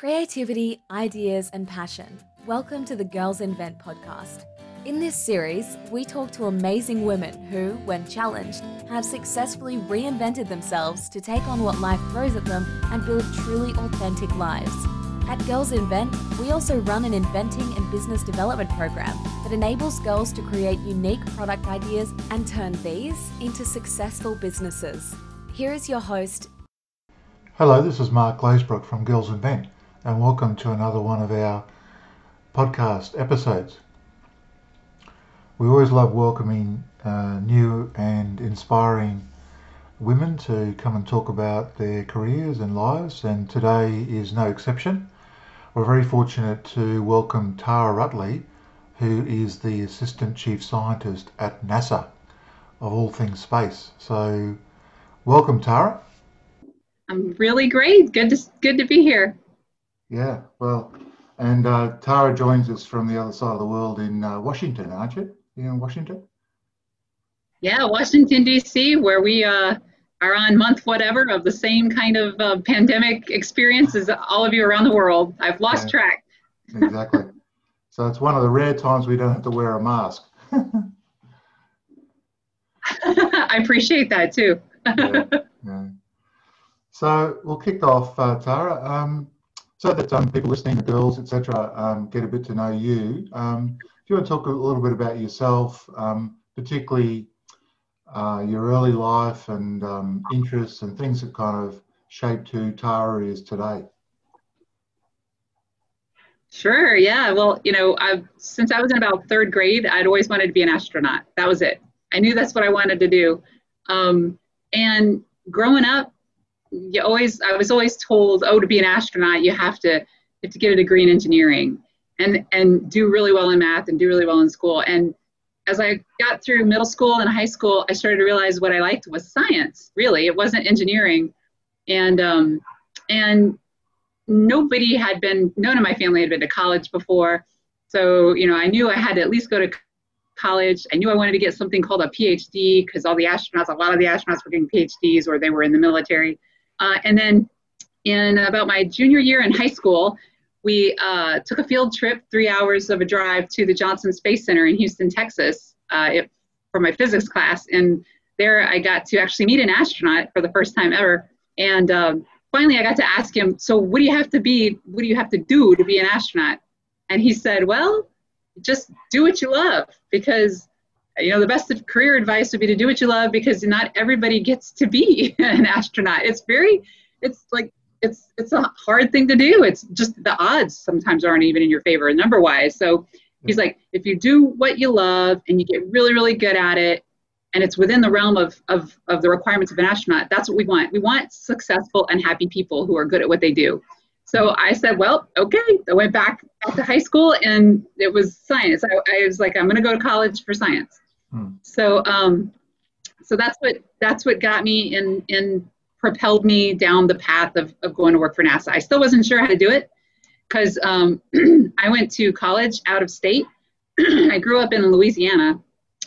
Creativity, ideas, and passion. Welcome to the Girls Invent podcast. In this series, we talk to amazing women who, when challenged, have successfully reinvented themselves to take on what life throws at them and build truly authentic lives. At Girls Invent, we also run an inventing and business development program that enables girls to create unique product ideas and turn these into successful businesses. Here is your host. Hello, this is Mark Glazebrook from Girls Invent and welcome to another one of our podcast episodes. We always love welcoming uh, new and inspiring women to come and talk about their careers and lives, and today is no exception. We're very fortunate to welcome Tara Ruttley, who is the Assistant Chief Scientist at NASA, of all things space. So, welcome, Tara. I'm really great. Good to good to be here. Yeah, well, and uh, Tara joins us from the other side of the world in uh, Washington, aren't you? You in Washington? Yeah, Washington, D.C., where we uh, are on month whatever of the same kind of uh, pandemic experience as all of you around the world. I've lost yeah, track. exactly. So it's one of the rare times we don't have to wear a mask. I appreciate that too. yeah, yeah. So we'll kick off, uh, Tara. Um, so that um, people listening, the girls, etc., um, get a bit to know you. Um, do you want to talk a little bit about yourself, um, particularly uh, your early life and um, interests and things that kind of shaped who Tara is today? Sure. Yeah. Well, you know, I've, since I was in about third grade, I'd always wanted to be an astronaut. That was it. I knew that's what I wanted to do. Um, and growing up, you always I was always told, oh, to be an astronaut, you have to you have to get a degree in engineering and and do really well in math and do really well in school. And as I got through middle school and high school, I started to realize what I liked was science. Really, it wasn't engineering, and um, and nobody had been none of my family had been to college before, so you know I knew I had to at least go to college. I knew I wanted to get something called a PhD because all the astronauts, a lot of the astronauts were getting PhDs or they were in the military. Uh, and then in about my junior year in high school, we uh, took a field trip, three hours of a drive to the Johnson Space Center in Houston, Texas, uh, it, for my physics class. And there I got to actually meet an astronaut for the first time ever. And um, finally, I got to ask him, So, what do you have to be? What do you have to do to be an astronaut? And he said, Well, just do what you love because you know the best career advice would be to do what you love because not everybody gets to be an astronaut. It's very it's like it's it's a hard thing to do. It's just the odds sometimes aren't even in your favor number wise so he's mm-hmm. like if you do what you love and you get really really good at it and it's within the realm of, of, of the requirements of an astronaut that's what we want. We want successful and happy people who are good at what they do. So i said well okay. I went back to high school and it was science. I, I was like i'm going to go to college for science Hmm. So um, so that's what that's what got me in in propelled me down the path of, of going to work for NASA. I still wasn't sure how to do it because um, I went to college out of state. I grew up in Louisiana.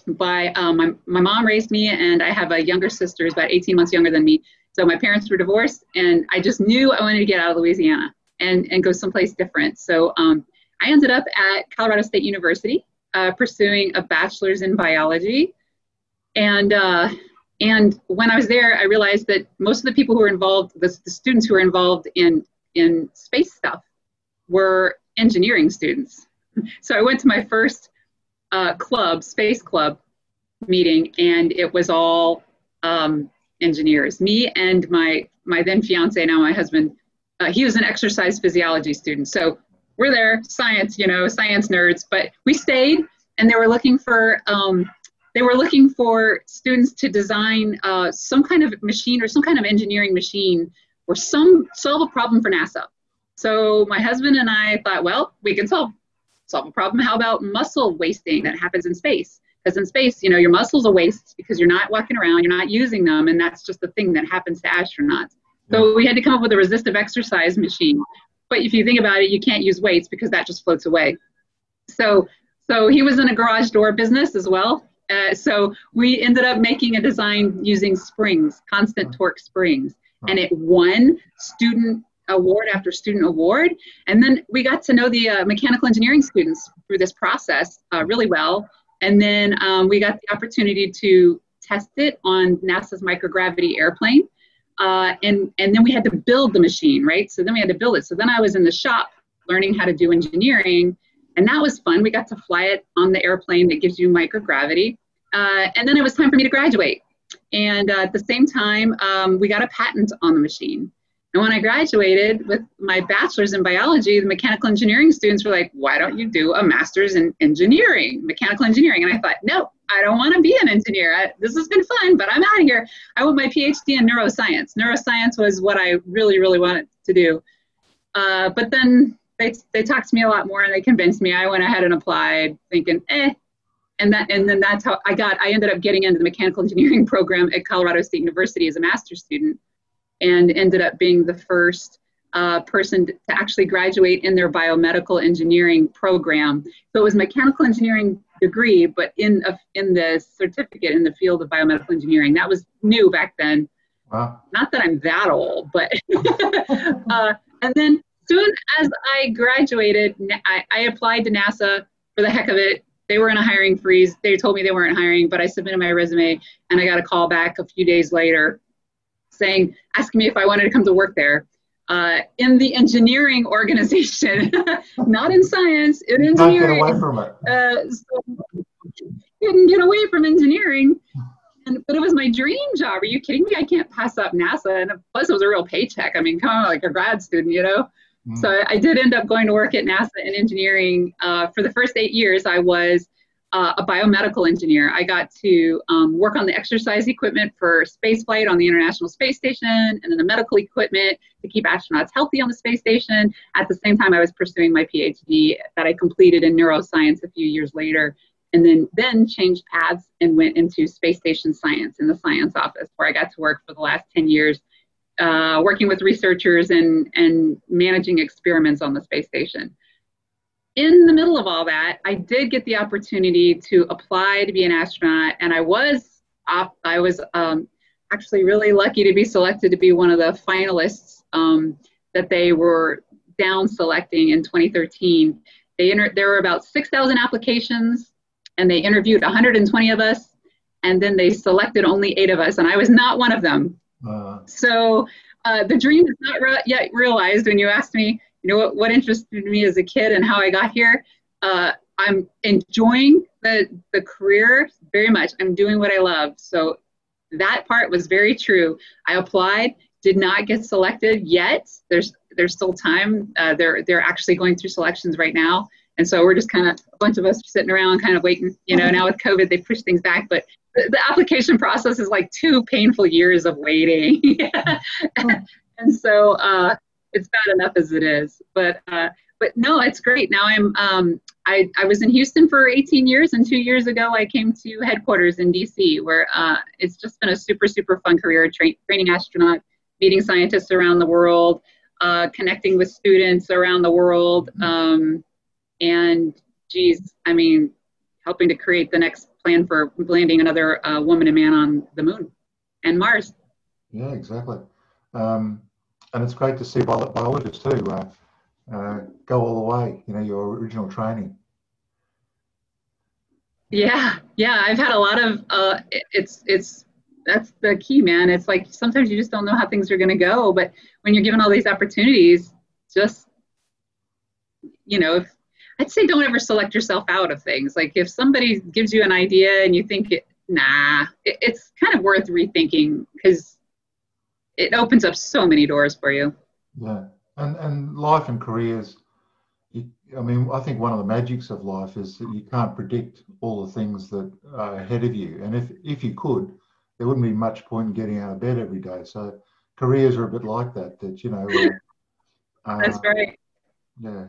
By um, my my mom raised me, and I have a younger sister who's about 18 months younger than me. So my parents were divorced, and I just knew I wanted to get out of Louisiana and and go someplace different. So um, I ended up at Colorado State University uh, pursuing a bachelor's in biology. And, uh, and when I was there, I realized that most of the people who were involved, the, the students who were involved in, in space stuff, were engineering students. So I went to my first uh, club, space club meeting, and it was all um, engineers. Me and my my then fiance, now my husband, uh, he was an exercise physiology student. So we're there, science, you know, science nerds, but we stayed and they were looking for um, they were looking for students to design uh, some kind of machine or some kind of engineering machine or some solve a problem for NASA. So my husband and I thought, well, we can solve solve a problem. How about muscle wasting that happens in space? Because in space, you know, your muscles are waste because you're not walking around, you're not using them, and that's just the thing that happens to astronauts. So we had to come up with a resistive exercise machine but if you think about it, you can't use weights because that just floats away. So, so he was in a garage door business as well. Uh, so we ended up making a design using springs, constant torque springs, and it won student award after student award. And then we got to know the uh, mechanical engineering students through this process uh, really well. And then um, we got the opportunity to test it on NASA's microgravity airplane. Uh, and, and then we had to build the machine, right? So then we had to build it. So then I was in the shop learning how to do engineering. And that was fun. We got to fly it on the airplane that gives you microgravity. Uh, and then it was time for me to graduate. And uh, at the same time, um, we got a patent on the machine. And when I graduated with my bachelor's in biology, the mechanical engineering students were like, why don't you do a master's in engineering, mechanical engineering? And I thought, no, I don't want to be an engineer. I, this has been fun, but I'm out of here. I want my PhD in neuroscience. Neuroscience was what I really, really wanted to do. Uh, but then they, they talked to me a lot more and they convinced me. I went ahead and applied thinking, eh, and that and then that's how I got I ended up getting into the mechanical engineering program at Colorado State University as a master's student and ended up being the first uh, person to actually graduate in their biomedical engineering program. So it was mechanical engineering degree, but in a, in the certificate in the field of biomedical engineering. That was new back then. Wow. Not that I'm that old, but uh, and then soon as I graduated, I, I applied to NASA for the heck of it they were in a hiring freeze. They told me they weren't hiring, but I submitted my resume and I got a call back a few days later saying, asking me if I wanted to come to work there. Uh, in the engineering organization, not in science, in engineering. Not get away from it. Uh, so couldn't get away from engineering. And, but it was my dream job. Are you kidding me? I can't pass up NASA. And plus, it was a real paycheck. I mean, come on, like a grad student, you know? Mm. So I did end up going to work at NASA in engineering. Uh, for the first eight years, I was uh, a biomedical engineer. I got to um, work on the exercise equipment for spaceflight on the International Space Station and then the medical equipment to keep astronauts healthy on the space station. At the same time, I was pursuing my PhD that I completed in neuroscience a few years later. And then, then changed paths and went into space station science in the science office, where I got to work for the last 10 years uh, working with researchers and, and managing experiments on the space station. In the middle of all that, I did get the opportunity to apply to be an astronaut, and I was I was um, actually really lucky to be selected to be one of the finalists um, that they were down selecting in 2013. They inter- there were about 6,000 applications, and they interviewed 120 of us, and then they selected only eight of us, and I was not one of them. Uh, so uh, the dream is not re- yet realized. When you asked me, you know, what, what interested me as a kid and how I got here, uh, I'm enjoying the the career very much. I'm doing what I love. So that part was very true. I applied, did not get selected yet. There's there's still time. Uh, they're they're actually going through selections right now. And so we're just kind of a bunch of us sitting around, kind of waiting. You know, now with COVID, they push things back, but the, application process is like two painful years of waiting. and so uh, it's bad enough as it is. But uh, but no, it's great. Now I'm um, I, I was in Houston for 18 years, and two years ago I came to headquarters in DC, where uh, it's just been a super super fun career. Tra- training astronaut, meeting scientists around the world, uh, connecting with students around the world, um, and geez, I mean, helping to create the next plan for landing another uh, woman and man on the moon and Mars. Yeah, exactly. Um, and it's great to see biologists too uh, uh, go all the way. You know, your original training. Yeah, yeah. I've had a lot of. Uh, it's it's that's the key, man. It's like sometimes you just don't know how things are going to go, but when you're given all these opportunities, just you know, if I'd say don't ever select yourself out of things. Like if somebody gives you an idea and you think, it, nah, it, it's kind of worth rethinking because it opens up so many doors for you. Yeah, and and life and careers. You, I mean, I think one of the magics of life is that you can't predict all the things that are ahead of you. And if if you could, there wouldn't be much point in getting out of bed every day. So careers are a bit like that. That you know. Uh, That's right. Yeah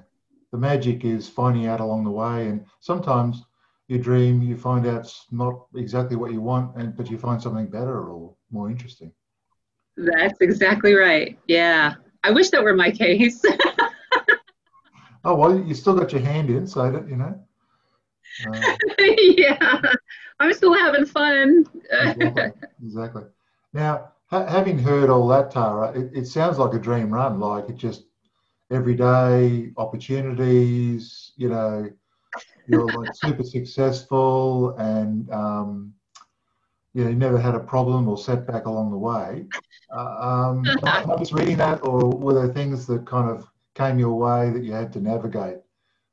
the magic is finding out along the way. And sometimes you dream, you find out it's not exactly what you want, and but you find something better or more interesting. That's exactly right. Yeah, I wish that were my case. oh well, you still got your hand in, so you know. Uh, yeah, I'm still having fun. exactly. exactly. Now, ha- having heard all that, Tara, it, it sounds like a dream run. Like it just every day opportunities. You know, you're like super successful, and um, you know, you never had a problem or setback along the way. Uh, um, just reading that, or were there things that kind of came your way that you had to navigate,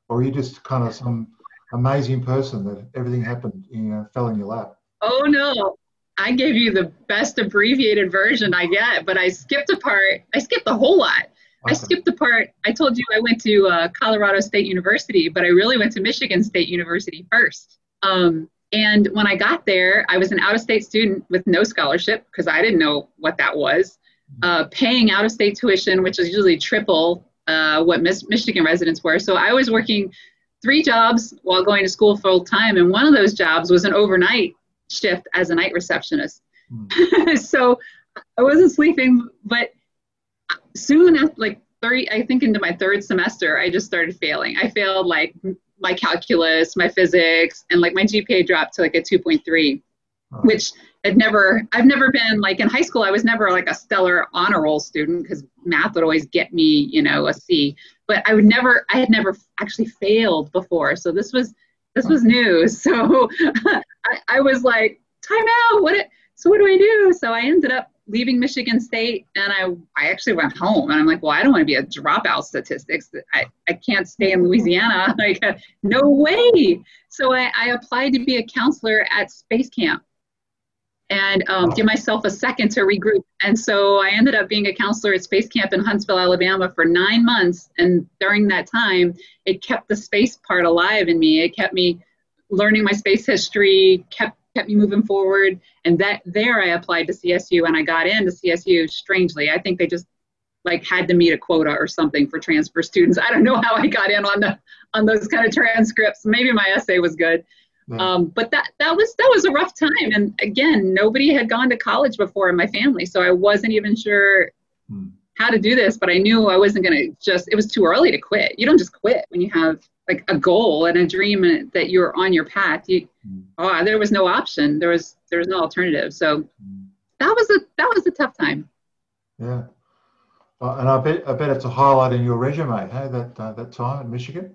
or are you just kind of some amazing person that everything happened, you know, fell in your lap? Oh no, I gave you the best abbreviated version I get, but I skipped a part. I skipped a whole lot. I skipped the part. I told you I went to uh, Colorado State University, but I really went to Michigan State University first. Um, and when I got there, I was an out of state student with no scholarship because I didn't know what that was. Uh, paying out of state tuition, which is usually triple uh, what Miss Michigan residents were. So I was working three jobs while going to school full time, and one of those jobs was an overnight shift as a night receptionist. Mm. so I wasn't sleeping, but soon after, like 30, I think into my third semester, I just started failing. I failed like my calculus, my physics, and like my GPA dropped to like a 2.3, oh. which had never, I've never been like in high school, I was never like a stellar honor roll student because math would always get me, you know, a C. But I would never, I had never actually failed before. So this was, this was new. So I, I was like, time out. What? It, so what do I do? So I ended up leaving Michigan State and I, I actually went home and I'm like, well, I don't want to be a dropout statistics. I, I can't stay in Louisiana. Like, no way. So I, I applied to be a counselor at Space Camp and um, give myself a second to regroup. And so I ended up being a counselor at Space Camp in Huntsville, Alabama for nine months. And during that time, it kept the space part alive in me. It kept me learning my space history, kept kept me moving forward. And that there I applied to CSU and I got into CSU strangely. I think they just like had to meet a quota or something for transfer students. I don't know how I got in on the on those kind of transcripts. Maybe my essay was good. Um, but that that was that was a rough time. And again, nobody had gone to college before in my family, so I wasn't even sure hmm. how to do this. But I knew I wasn't gonna just. It was too early to quit. You don't just quit when you have like a goal and a dream that you're on your path. You, oh, there was no option. There was there was no alternative. So mm. that was a that was a tough time. Yeah, uh, and I bet I bet it's a highlight in your resume. Hey, that uh, that time in Michigan.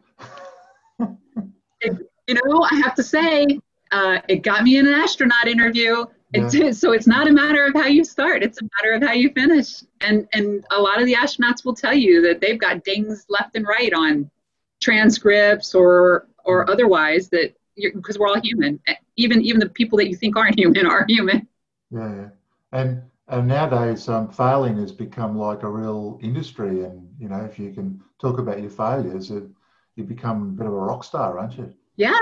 it, you know, I have to say, uh, it got me in an astronaut interview. It did. So it's not a matter of how you start; it's a matter of how you finish. And and a lot of the astronauts will tell you that they've got dings left and right on transcripts or or otherwise that because we're all human. Even even the people that you think aren't human are human. Yeah, yeah. and and nowadays um, failing has become like a real industry and you know if you can talk about your failures it, you become a bit of a rock star aren't you? Yeah.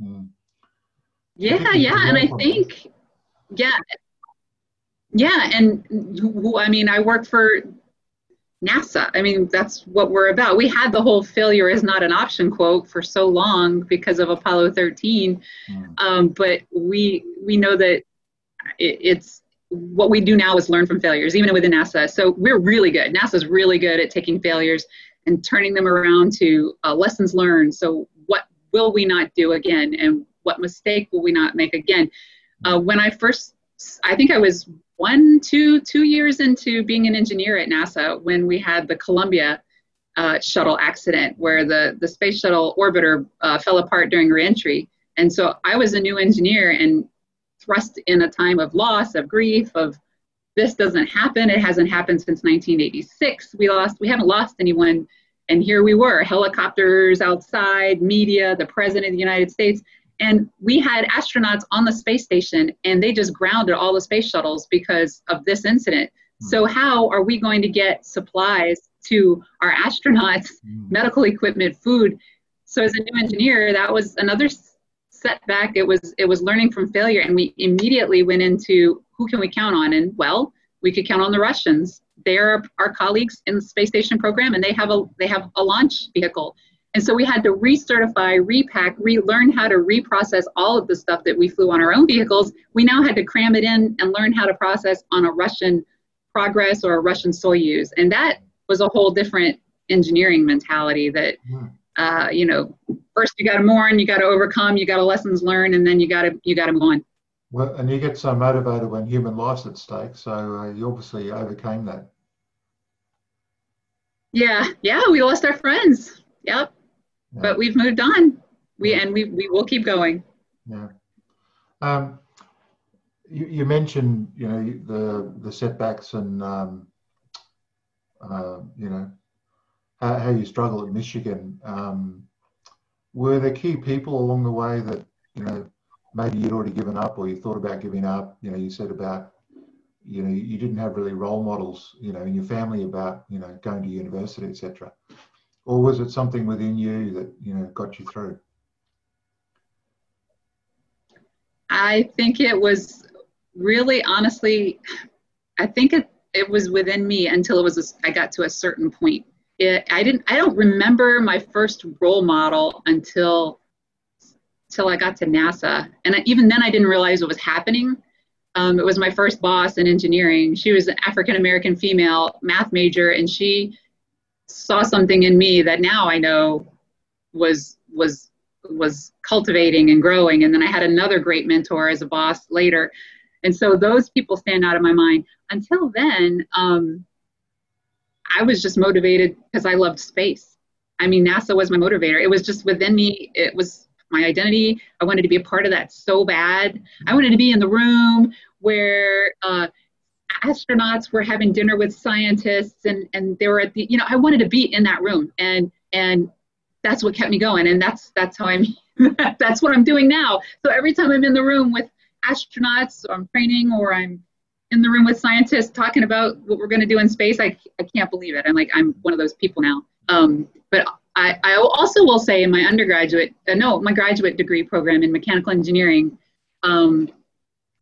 Mm. yeah yeah and i think yeah. Yeah and who, i mean i work for NASA. I mean, that's what we're about. We had the whole failure is not an option quote for so long because of Apollo 13, mm. um, but we we know that it, it's what we do now is learn from failures, even within NASA. So we're really good. NASA's really good at taking failures and turning them around to uh, lessons learned. So what will we not do again, and what mistake will we not make again? Uh, when I first, I think I was one, two, two years into being an engineer at NASA when we had the Columbia uh, shuttle accident where the, the space shuttle orbiter uh, fell apart during reentry. And so I was a new engineer and thrust in a time of loss, of grief, of this doesn't happen. It hasn't happened since 1986. We lost, we haven't lost anyone. And here we were, helicopters outside, media, the president of the United States. And we had astronauts on the space station and they just grounded all the space shuttles because of this incident. So, hmm. how are we going to get supplies to our astronauts, hmm. medical equipment, food? So, as a new engineer, that was another setback. It was it was learning from failure, and we immediately went into who can we count on? And well, we could count on the Russians. They're our colleagues in the space station program, and they have a they have a launch vehicle. And so we had to recertify, repack, relearn how to reprocess all of the stuff that we flew on our own vehicles. We now had to cram it in and learn how to process on a Russian Progress or a Russian Soyuz. And that was a whole different engineering mentality that, hmm. uh, you know, first you got to mourn, you got to overcome, you got to lessons learned, and then you got to you got to move on. Well, and you get so motivated when human life's at stake. So uh, you obviously overcame that. Yeah, yeah, we lost our friends. Yep, yeah. but we've moved on. We and we we will keep going. Yeah. Um, you, you mentioned you know the the setbacks and um, uh, you know how, how, you struggle at Michigan. Um, were there key people along the way that you know maybe you'd already given up or you thought about giving up? You know, you said about you know you didn't have really role models you know in your family about you know going to university etc or was it something within you that you know got you through? I think it was really honestly i think it, it was within me until it was a, I got to a certain point. It, i didn't i don't remember my first role model until till i got to nasa. And I, even then i didn't realize what was happening. Um, it was my first boss in engineering. She was an African American female math major, and she saw something in me that now I know was was was cultivating and growing. And then I had another great mentor as a boss later, and so those people stand out of my mind. Until then, um, I was just motivated because I loved space. I mean, NASA was my motivator. It was just within me. It was my identity. I wanted to be a part of that so bad. I wanted to be in the room where uh, astronauts were having dinner with scientists and, and they were at the, you know, I wanted to be in that room and, and that's what kept me going. And that's, that's how I'm, that's what I'm doing now. So every time I'm in the room with astronauts or I'm training or I'm in the room with scientists talking about what we're going to do in space, I, I can't believe it. I'm like, I'm one of those people now. Um, but I, I also will say in my undergraduate, uh, no, my graduate degree program in mechanical engineering, um,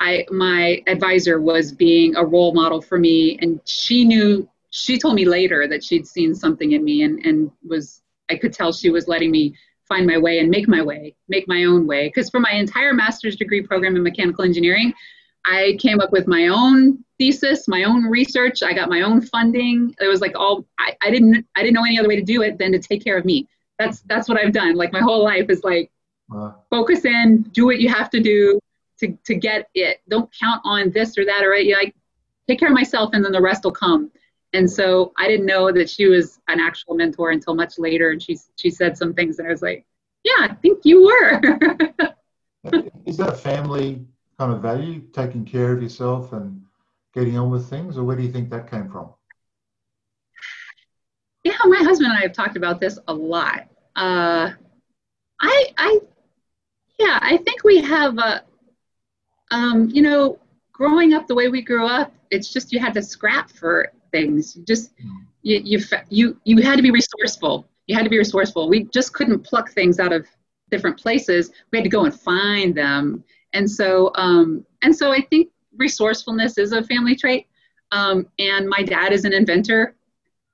I my advisor was being a role model for me, and she knew. She told me later that she'd seen something in me, and and was I could tell she was letting me find my way and make my way, make my own way. Because for my entire master's degree program in mechanical engineering, I came up with my own thesis, my own research. I got my own funding. It was like all I, I didn't I didn't know any other way to do it than to take care of me. That's that's what I've done. Like my whole life is like focus in, do what you have to do to to get it. Don't count on this or that or right. You like take care of myself and then the rest will come. And so I didn't know that she was an actual mentor until much later. And she she said some things and I was like, yeah, I think you were. is that a family kind of value, taking care of yourself and getting on with things, or where do you think that came from? Yeah, my husband and I have talked about this a lot. Uh, I, I, yeah, I think we have a, um, you know, growing up the way we grew up, it's just you had to scrap for things. You just mm. you, you you you had to be resourceful. You had to be resourceful. We just couldn't pluck things out of different places. We had to go and find them. And so, um, and so I think resourcefulness is a family trait. Um, and my dad is an inventor.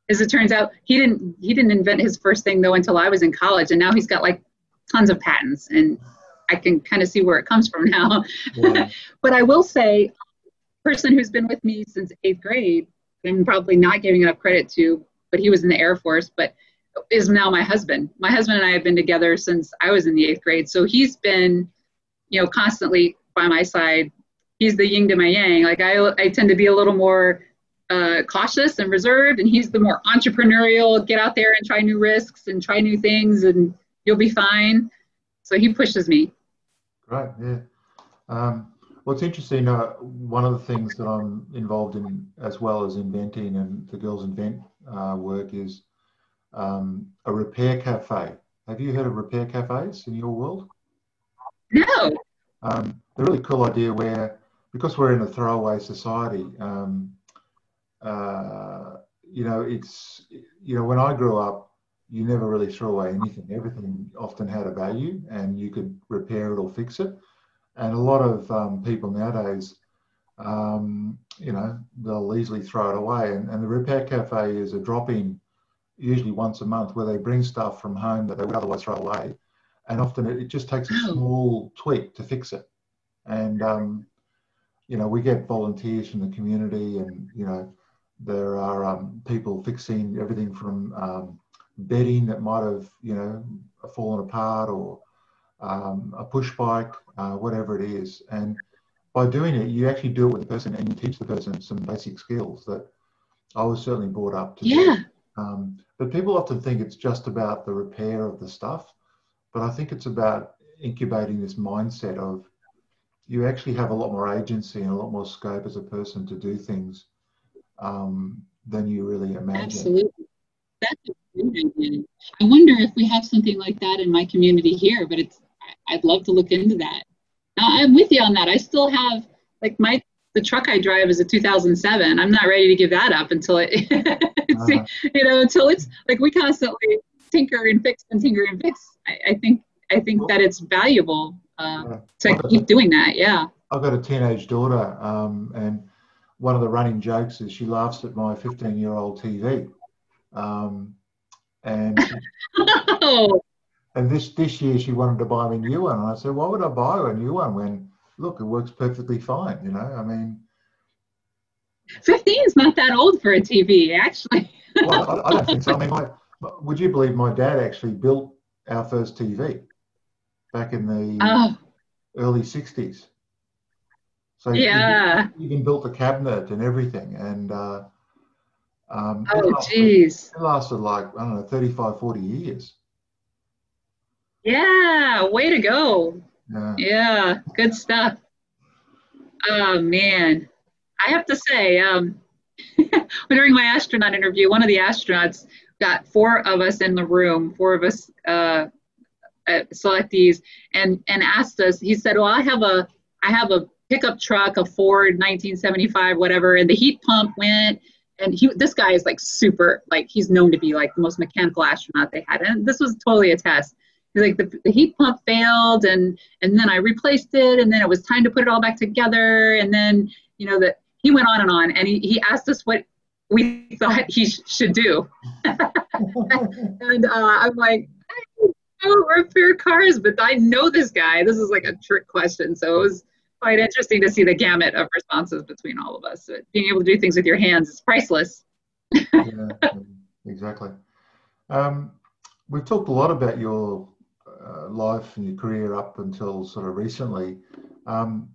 As it turns out, he didn't he didn't invent his first thing though until I was in college, and now he's got like tons of patents, and I can kind of see where it comes from now. But I will say, person who's been with me since eighth grade, and probably not giving enough credit to, but he was in the Air Force, but is now my husband. My husband and I have been together since I was in the eighth grade, so he's been you know, constantly by my side. He's the yin to my yang. Like I, I tend to be a little more uh, cautious and reserved, and he's the more entrepreneurial. Get out there and try new risks and try new things, and you'll be fine. So he pushes me. Great, yeah. Um, well, it's interesting. Uh, one of the things that I'm involved in, as well as inventing and the Girls Invent uh, work, is um, a repair cafe. Have you heard of repair cafes in your world? No. Um, a really cool idea where, because we're in a throwaway society, um, uh, you know, it's, you know, when I grew up, you never really throw away anything. Everything often had a value and you could repair it or fix it. And a lot of um, people nowadays, um, you know, they'll easily throw it away. And, and the Repair Cafe is a drop in, usually once a month, where they bring stuff from home that they would otherwise throw away and often it, just takes a small tweak to fix it. And um, you know, we get volunteers from the community, and you know, there are um, people fixing everything from um, bedding that might have you know fallen apart, or um, a push bike, uh, whatever it is. And by doing it, you actually do it with the person and you teach the person some basic skills that I was certainly brought up to yeah. do. Um, but people often think it's just about the repair of the stuff, but I think it's about incubating this mindset of you actually have a lot more agency and a lot more scope as a person to do things um, than you really imagine. Absolutely. That's a great idea. I wonder if we have something like that in my community here, but it's I'd love to look into that. Now, I'm with you on that. I still have like my the truck I drive is a 2007. I'm not ready to give that up until it, uh-huh. you know, until it's like we constantly tinker and fix and tinker and fix. I, I think I think that it's valuable uh, to keep a, doing that. Yeah. I've got a teenage daughter, um, and one of the running jokes is she laughs at my 15 year old TV. Um, and oh. and this this year she wanted to buy me a new one, and I said, "Why would I buy her a new one when look, it works perfectly fine?" You know, I mean, 15 is not that old for a TV, actually. well, I, I, don't think so. I mean, my, would you believe my dad actually built our first TV back in the oh. early 60s? So yeah, he, even built the cabinet and everything, and uh, um, oh, jeez, it lasted like I don't know, 35, 40 years. Yeah, way to go. Yeah, yeah good stuff. Oh man, I have to say, um, during my astronaut interview, one of the astronauts got four of us in the room, four of us uh, uh, selectees, and and asked us. He said, "Well, I have a I have a pickup truck, a Ford 1975, whatever, and the heat pump went." And he, this guy is like super, like he's known to be like the most mechanical astronaut they had, and this was totally a test. He's like the, the heat pump failed and and then i replaced it and then it was time to put it all back together. And then you know that he went on and on and he, he asked us what we thought he sh- should do. And uh, i'm like i don't repair cars but i know this guy. This is like a trick question so it was quite interesting to see the gamut of responses between all of us being able to do things with your hands is priceless yeah exactly um, we've talked a lot about your uh, life and your career up until sort of recently. Um,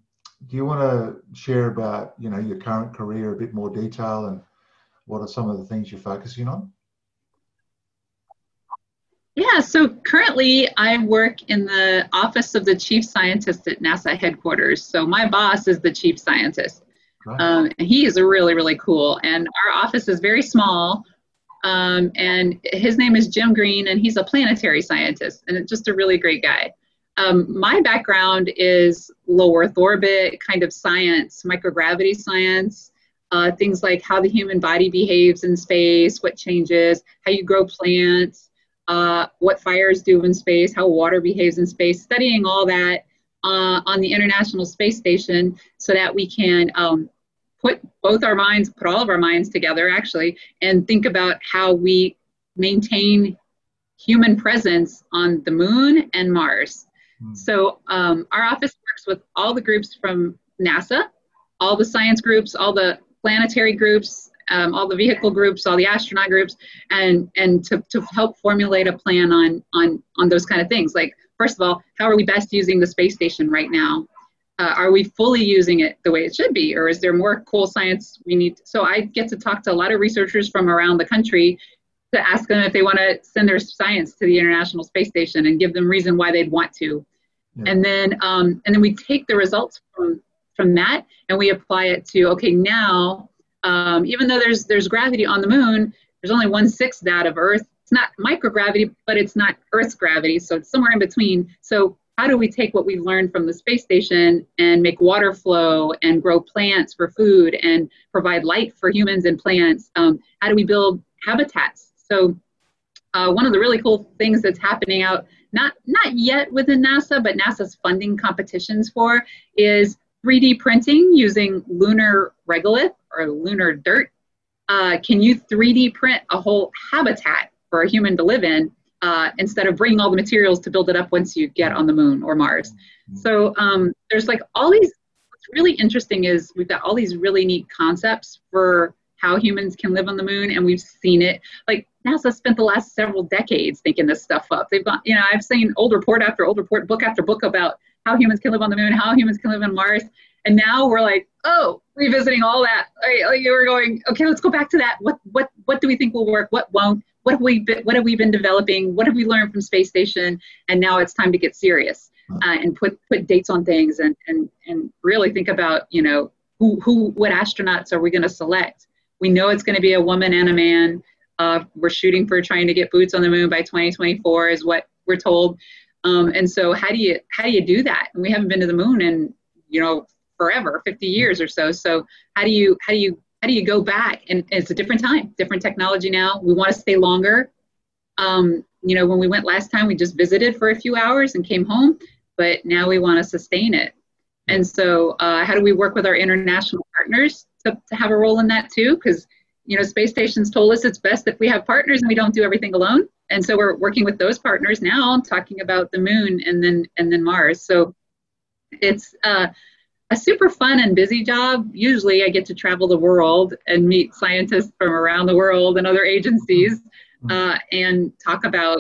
do you want to share about you know your current career a bit more detail and what are some of the things you're focusing on? Yeah, so currently I work in the office of the chief scientist at NASA headquarters. So my boss is the chief scientist. Right. Um, and he is really, really cool. And our office is very small. Um, and his name is Jim Green, and he's a planetary scientist, and it's just a really great guy. Um, my background is low Earth orbit kind of science, microgravity science, uh, things like how the human body behaves in space, what changes, how you grow plants, uh, what fires do in space, how water behaves in space, studying all that uh, on the International Space Station so that we can um, put both our minds, put all of our minds together actually, and think about how we maintain human presence on the moon and Mars. Mm. So um, our office works with all the groups from NASA, all the science groups, all the planetary groups, um, all the vehicle groups, all the astronaut groups, and and to, to help formulate a plan on on on those kind of things. Like first of all, how are we best using the space station right now? uh, are we fully using it the way it should be or is there more cool science we need so i get to talk to a lot of researchers from around the country to ask them if they want to send their science to the international space station and give them reason why they'd want to yeah. and then um, and then we take the results from from that and we apply it to okay now um, even though there's there's gravity on the moon there's only one sixth that of earth it's not microgravity but it's not earth's gravity so it's somewhere in between so how do we take what we've learned from the space station and make water flow and grow plants for food and provide light for humans and plants? Um, how do we build habitats? So uh, one of the really cool things that's happening out, not, not yet within NASA, but NASA's funding competitions for is 3D printing using lunar regolith or lunar dirt. Uh, can you 3D print a whole habitat for a human to live in uh, instead of bringing all the materials to build it up once you get on the moon or Mars. Mm-hmm. So um, there's like all these. What's really interesting is we've got all these really neat concepts for how humans can live on the moon, and we've seen it. Like NASA spent the last several decades thinking this stuff up. They've got you know, I've seen old report after old report, book after book about how humans can live on the moon, how humans can live on Mars, And now we're like, oh, revisiting all that. Like, we're going, okay, let's go back to that. What what what do we think will work? What won't? What have we been, what have we been developing? What have we learned from space station? And now it's time to get serious uh, and put put dates on things and and and really think about you know who who what astronauts are we going to select? We know it's going to be a woman and a man. Uh, we're shooting for trying to get boots on the moon by 2024 is what we're told. Um, and so how do you how do you do that? And we haven't been to the moon in you know forever, 50 years or so. So how do you how do you how do you go back? And, it's a different time, different technology now. We want to stay longer. Um, you know, when we went last time, we just visited for a few hours and came home, but now we want to sustain it. And so, uh, how do we work with our international partners to, to have a role in that too? Because you know, space stations told us it's best if we have partners and we don't do everything alone. And so we're working with those partners now, talking about the moon and then and then Mars. So it's uh, a super fun and busy job. Usually, I get to travel the world and meet scientists from around the world and other agencies, mm-hmm. uh, and talk about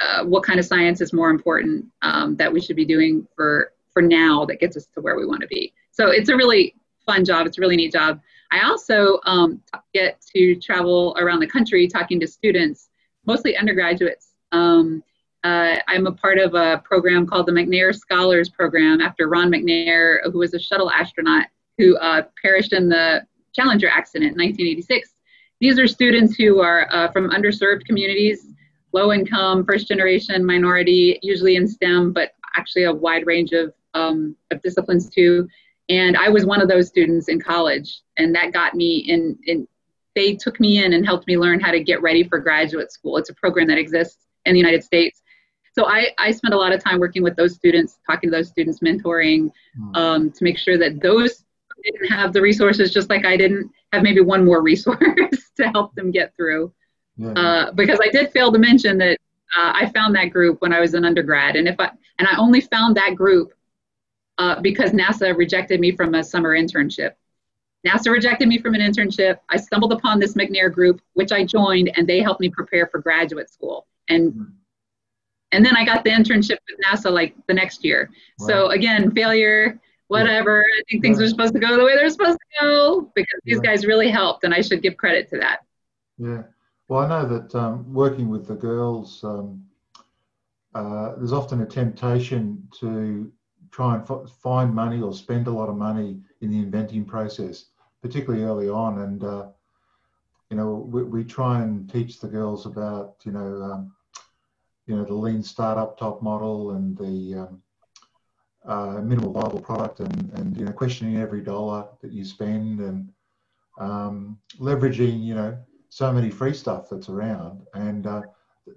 uh, what kind of science is more important um, that we should be doing for for now that gets us to where we want to be. So it's a really fun job. It's a really neat job. I also um, get to travel around the country talking to students, mostly undergraduates. Um, uh, I'm a part of a program called the McNair Scholars Program after Ron McNair, who was a shuttle astronaut who uh, perished in the Challenger accident in 1986. These are students who are uh, from underserved communities, low income, first generation, minority, usually in STEM, but actually a wide range of, um, of disciplines too. And I was one of those students in college, and that got me in, in. They took me in and helped me learn how to get ready for graduate school. It's a program that exists in the United States. So I, I spent a lot of time working with those students, talking to those students, mentoring, hmm. um, to make sure that those didn't have the resources, just like I didn't have maybe one more resource to help them get through. Yeah. Uh, because I did fail to mention that uh, I found that group when I was an undergrad, and if I and I only found that group uh, because NASA rejected me from a summer internship. NASA rejected me from an internship. I stumbled upon this McNair group, which I joined, and they helped me prepare for graduate school. And mm-hmm. And then I got the internship with NASA like the next year. Wow. So again, failure, whatever. I think things yeah. are supposed to go the way they're supposed to go because these yeah. guys really helped, and I should give credit to that. Yeah. Well, I know that um, working with the girls, um, uh, there's often a temptation to try and f- find money or spend a lot of money in the inventing process, particularly early on. And, uh, you know, we, we, try and teach the girls about, you know, um, you know, the lean startup type model and the um, uh, minimal viable product and, and, you know, questioning every dollar that you spend and um, leveraging, you know, so many free stuff that's around. And uh,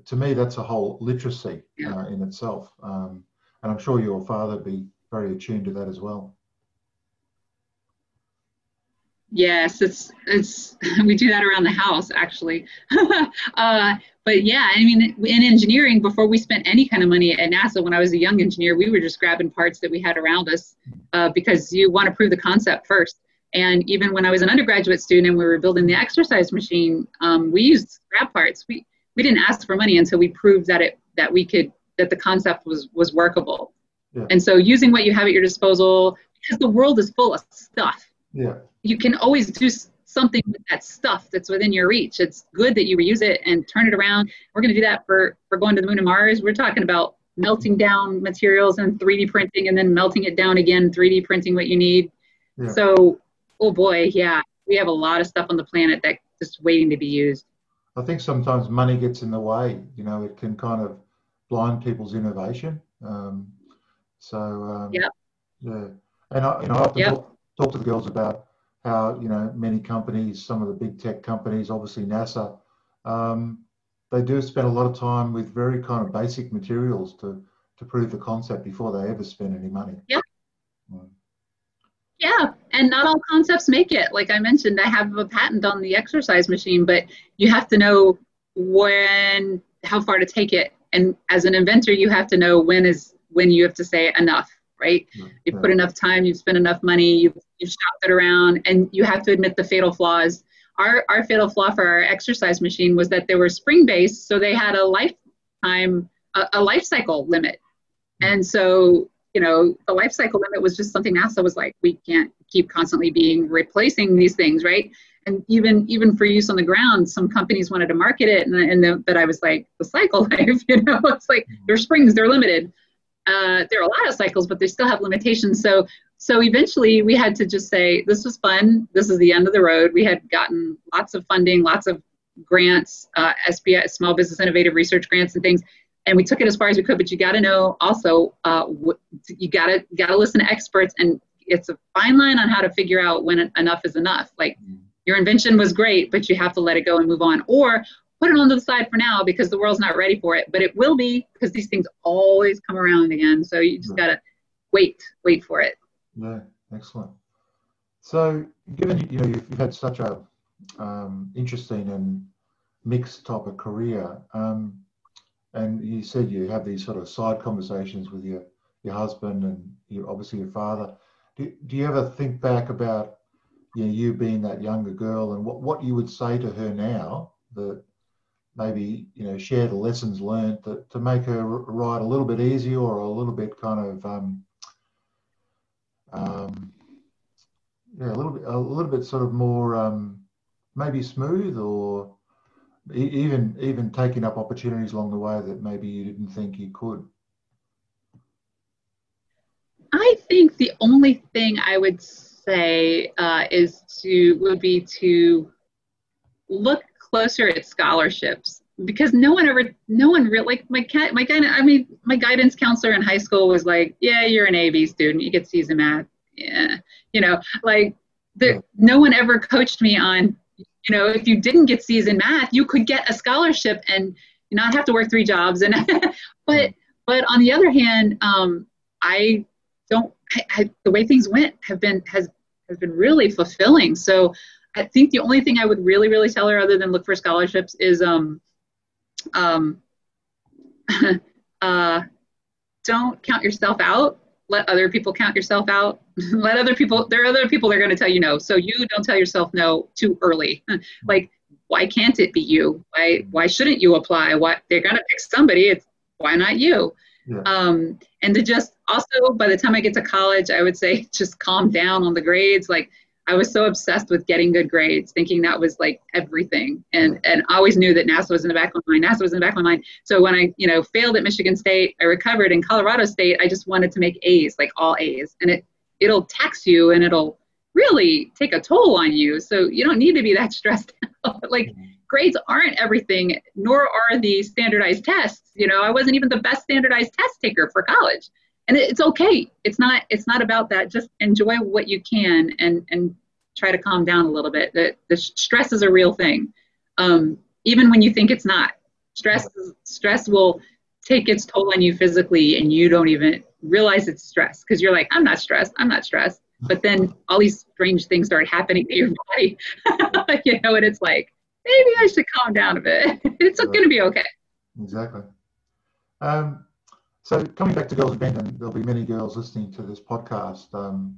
to me, that's a whole literacy uh, in itself. Um, and I'm sure your father be very attuned to that as well. Yes, it's it's we do that around the house actually. uh, but yeah, I mean, in engineering, before we spent any kind of money at NASA, when I was a young engineer, we were just grabbing parts that we had around us uh, because you want to prove the concept first. And even when I was an undergraduate student and we were building the exercise machine, um, we used scrap parts. We we didn't ask for money until we proved that it that we could that the concept was was workable. Yeah. And so using what you have at your disposal, because the world is full of stuff. Yeah. You can always do something with that stuff that's within your reach. It's good that you reuse it and turn it around. We're going to do that for for going to the moon and Mars. We're talking about melting down materials and 3D printing and then melting it down again, 3D printing what you need. Yeah. So, oh boy, yeah, we have a lot of stuff on the planet that just waiting to be used. I think sometimes money gets in the way. You know, it can kind of blind people's innovation. Um, so um, yeah, yeah, and I, you know, I often yep. talk, talk to the girls about how you know many companies, some of the big tech companies, obviously NASA, um, they do spend a lot of time with very kind of basic materials to to prove the concept before they ever spend any money. Yeah. Mm. Yeah, and not all concepts make it. Like I mentioned, I have a patent on the exercise machine, but you have to know when, how far to take it, and as an inventor, you have to know when is when you have to say enough, right? You've put enough time, you've spent enough money, you've, you've shopped it around, and you have to admit the fatal flaws. Our, our fatal flaw for our exercise machine was that they were spring based, so they had a lifetime, a, a life cycle limit. Hmm. And so you know, the life cycle limit was just something NASA was like, we can't keep constantly being replacing these things, right? And even even for use on the ground, some companies wanted to market it, and, and the, but I was like, the cycle life, you know, it's like hmm. their springs, they're limited. Uh, there are a lot of cycles, but they still have limitations. So so eventually we had to just say, this was fun. This is the end of the road. We had gotten lots of funding, lots of grants, uh, SBI, Small Business Innovative Research grants and things and we took it as far as we could. But you got to know also, uh, you got to got to listen to experts, and it's a fine line on how to figure out when enough is enough. Like mm-hmm. your invention was great, but you have to let it go and move on, or put it on the side for now because the world's not ready for it. But it will be because these things always come around again. So you just got to wait, wait for it. Yeah, excellent. So, given you know you've, you've had such a um, interesting and mixed type of career, um, and you said you have these sort of side conversations with your your husband and you obviously your father. Do, do you ever think back about you know you being that younger girl and what, what you would say to her now that maybe you know share the lessons learned that to make her ride a little bit easier or a little bit kind of um, um, yeah a little bit a little bit sort of more um, maybe smooth or even even taking up opportunities along the way that maybe you didn't think you could? I think the only thing I would say uh, is to would be to look closer at scholarships because no one ever no one really like my cat my guy I mean my guidance counselor in high school was like yeah you're an AB student you get C's in math yeah you know like the, no one ever coached me on you know, if you didn't get C's in math, you could get a scholarship and not have to work three jobs. And but but on the other hand, um, I don't. I, I, the way things went have been has has been really fulfilling. So I think the only thing I would really really tell her, other than look for scholarships, is um um uh, don't count yourself out. Let other people count yourself out. Let other people there are other people that are going to tell you no. So you don't tell yourself no too early. Like why can't it be you? Why why shouldn't you apply? Why they're going to pick somebody. It's why not you? Yeah. um, and to just also by the time i get to college i would say just calm down on the grades. Like I was so obsessed with getting good grades, thinking that was like everything. And and always knew that NASA was in the back of my mind. NASA was in the back of my mind. So when I, you know, failed at Michigan State, I recovered in Colorado State, I just wanted to make A's, like all A's. And it it'll tax you and it'll really take a toll on you. So you don't need to be that stressed out. like mm-hmm. grades aren't everything, nor are the standardized tests. You know, I wasn't even the best standardized test taker for college and it's okay. It's not it's not about that. Just enjoy what you can and and try to calm down a little bit. That the stress is a real thing. Um, even when you think it's not stress stress will take its toll on you physically and you don't even realize it's stress because you're like i'm not stressed. I'm not stressed. But then all these strange things start happening to your body. You know and it's like maybe i should calm down a bit. It's right. going to be okay. Exactly. Um, so coming back to Girls and there'll be many girls listening to this podcast, um,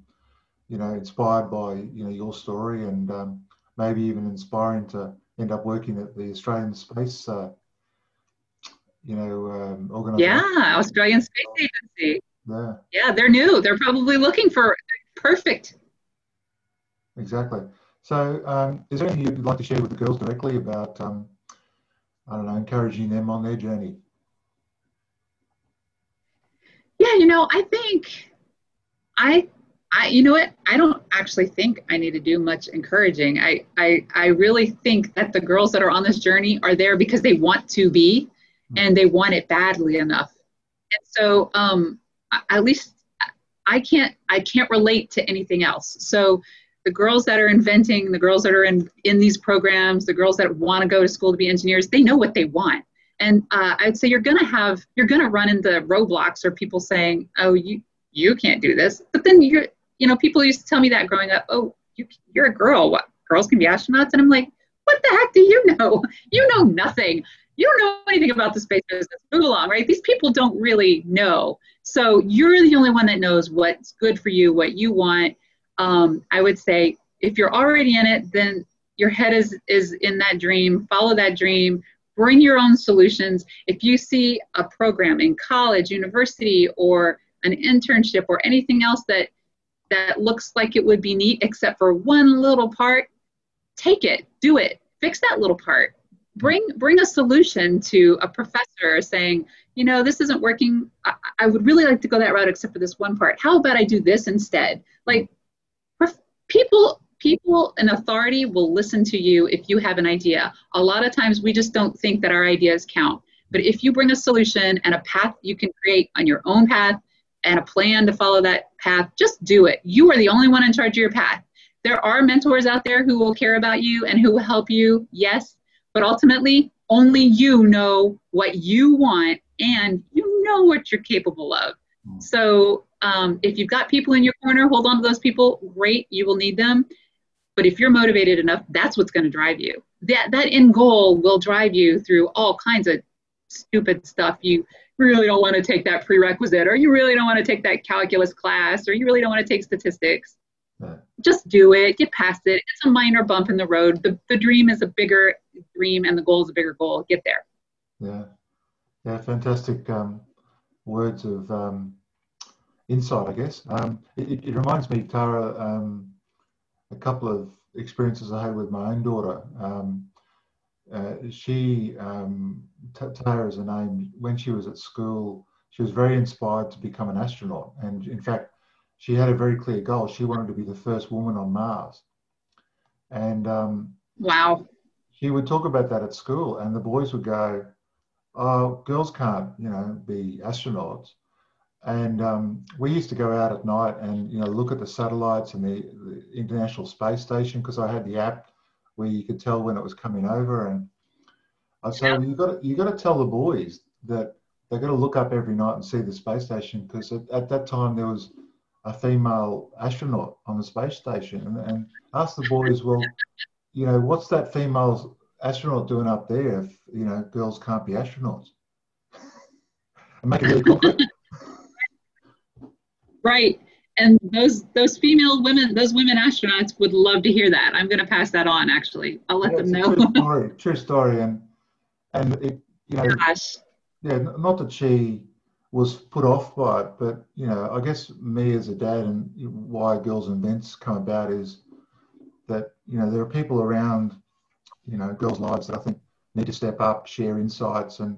you know, inspired by you know your story, and um, maybe even inspiring to end up working at the Australian Space, uh, you know, um, organization. Yeah, Australian Space Agency. Yeah. Yeah, they're new. They're probably looking for perfect. Exactly. So, um, is there anything you'd like to share with the girls directly about, um, I don't know, encouraging them on their journey? Yeah, you know, I think I I you know what? I don't actually think I need to do much encouraging. I I I really think that the girls that are on this journey are there because they want to be and they want it badly enough. And so um at least I can't I can't relate to anything else. So the girls that are inventing, the girls that are in in these programs, the girls that want to go to school to be engineers, they know what they want and uh, I'd say you're going to have you're going to run into roadblocks or people saying, "Oh, you you can't do this." But then you're you know people used to tell me that growing up. Oh, you, you're a girl. What girls can be astronauts? And I'm like, what the heck do you know? You know nothing. You don't know anything about the space business. Move along, right? These people don't really know. So you're the only one that knows what's good for you, what you want. Um, I would say if you're already in it, then your head is is in that dream. Follow that dream bring your own solutions. If you see a program in college, university, or an internship or anything else that that looks like it would be neat except for one little part take it. Do it. Fix that little part. Bring bring a solution to a professor saying you know this isn't working. I, I would really like to go that route except for this one part. How about i do this instead? Like people people in authority will listen to you if you have an idea a lot of times we just don't think that our ideas count but if you bring a solution and a path you can create on your own path and a plan to follow that path, just do it. You are the only one in charge of your path. There are mentors out there who will care about you and who will help you, yes, but ultimately, only you know what you want and you know what you're capable of. Hmm. So, um, if you've got people in your corner, hold on to those people. Great, you will need them. But if you're motivated enough, that's what's going to drive you. That that end goal will drive you through all kinds of stupid stuff. You really don't want to take that prerequisite or you really don't want to take that calculus class or you really don't want to take statistics. Yeah. just do it get past it. It's a minor bump in the road. The, the dream is a bigger dream and the goal is a bigger goal. Get there. Yeah. Yeah fantastic um, words of um, insight i guess. Um, it, it, reminds me tara um, a couple of experiences i had with my own daughter um, uh, she, um, Tara is her name, when she was at school, she was very inspired to become an astronaut. And in fact, she had a very clear goal. She wanted to be the first woman on Mars. And um, wow. She would talk about that at school, and the boys would go, Oh, girls can't, you know, be astronauts. And um, we used to go out at night and, you know, look at the satellites and the, the International Space Station because I had the app where you could tell when it was coming over. And I said, yeah. well, you got you got to tell the boys that they've got to look up every night and see the space station because at, at, that time there was a female astronaut on the space station, and, and ask the boys, well, you know, what's that female astronaut doing up there if you know girls can't be astronauts? and make it really. Right and those those female women, those women astronauts would love to hear that. I'm going to pass that on. Actually, I'll let yeah, them know. true story. True story, and and it you know, Gosh. yeah, not that she was put off by it, but you know, I guess me as a dad and why Girls Invents come about is that you know there are people around, you know, girls' lives that I think need to step up, share insights, and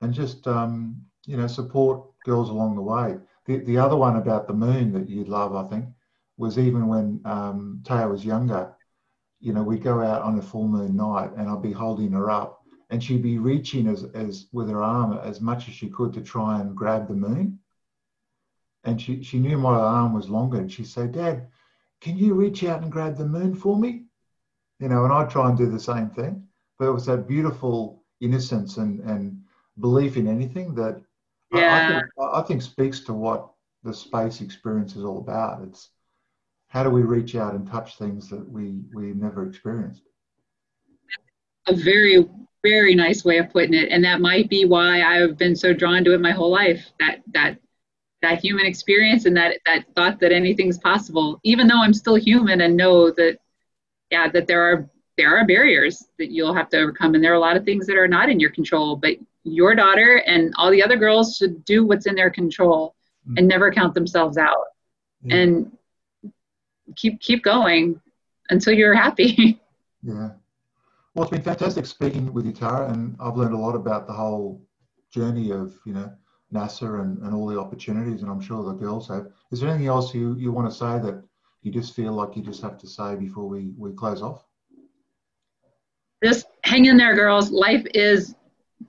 and just um, you know support girls along the way the, the other one about the moon that you'd love, I think, was even when um, Tara was younger, you know, we'd go out on a full moon night and I'd be holding her up and she'd be reaching as, as with her arm as much as she could to try and grab the moon. And she, she knew my arm was longer and she'd say, Dad, can you reach out and grab the moon for me? You know, and I'd try and do the same thing. But it was that beautiful innocence and, and belief in anything that yeah. I, think, I think speaks to what the space experience is all about. It's how do we reach out and touch things that we we never experienced. A very very nice way of putting it, and that might be why I've been so drawn to it my whole life. That that that human experience and that that thought that anything's possible, even though I'm still human and know that yeah that there are there are barriers that you'll have to overcome, and there are a lot of things that are not in your control, but your daughter and all the other girls should do what's in their control mm-hmm. and never count themselves out. Yeah. and keep keep going until you're happy. Yeah. Well it's been fantastic speaking with you tara and i've learned a lot about the whole journey of you know nasa and, and all the opportunities and i'm sure the girls have. Is there anything else you, you want to say that you just feel like you just have to say before we, we close off? Just hang in there girls. Life is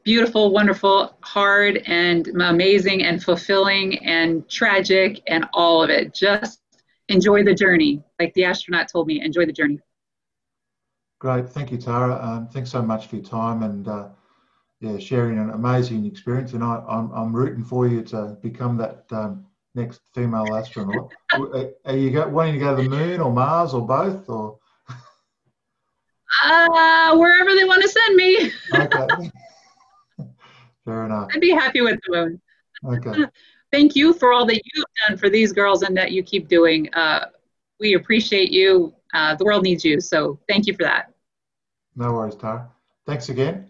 beautiful, wonderful, hard, and amazing, and fulfilling, and tragic, and all of it. Just enjoy the journey. Like the astronaut told me, enjoy the journey. Great. Thank you, Tara. Um, thanks so much for your time and uh, yeah, sharing an amazing experience. And I, I'm, I'm rooting for you to become that um, next female astronaut. Are you go, wanting to go to the moon or Mars or both? Or uh, wherever they want to send me. okay. Fair enough. I'd be happy with the moon. Okay. Thank you for all that you've done for these girls and that you keep doing. Uh, we appreciate you. Uh, the world needs you. So thank you for that. No worries, Tara. Thanks again.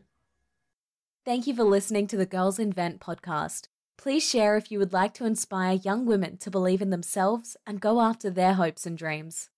Thank you for listening to the Girls Invent podcast. Please share if you would like to inspire young women to believe in themselves and go after their hopes and dreams.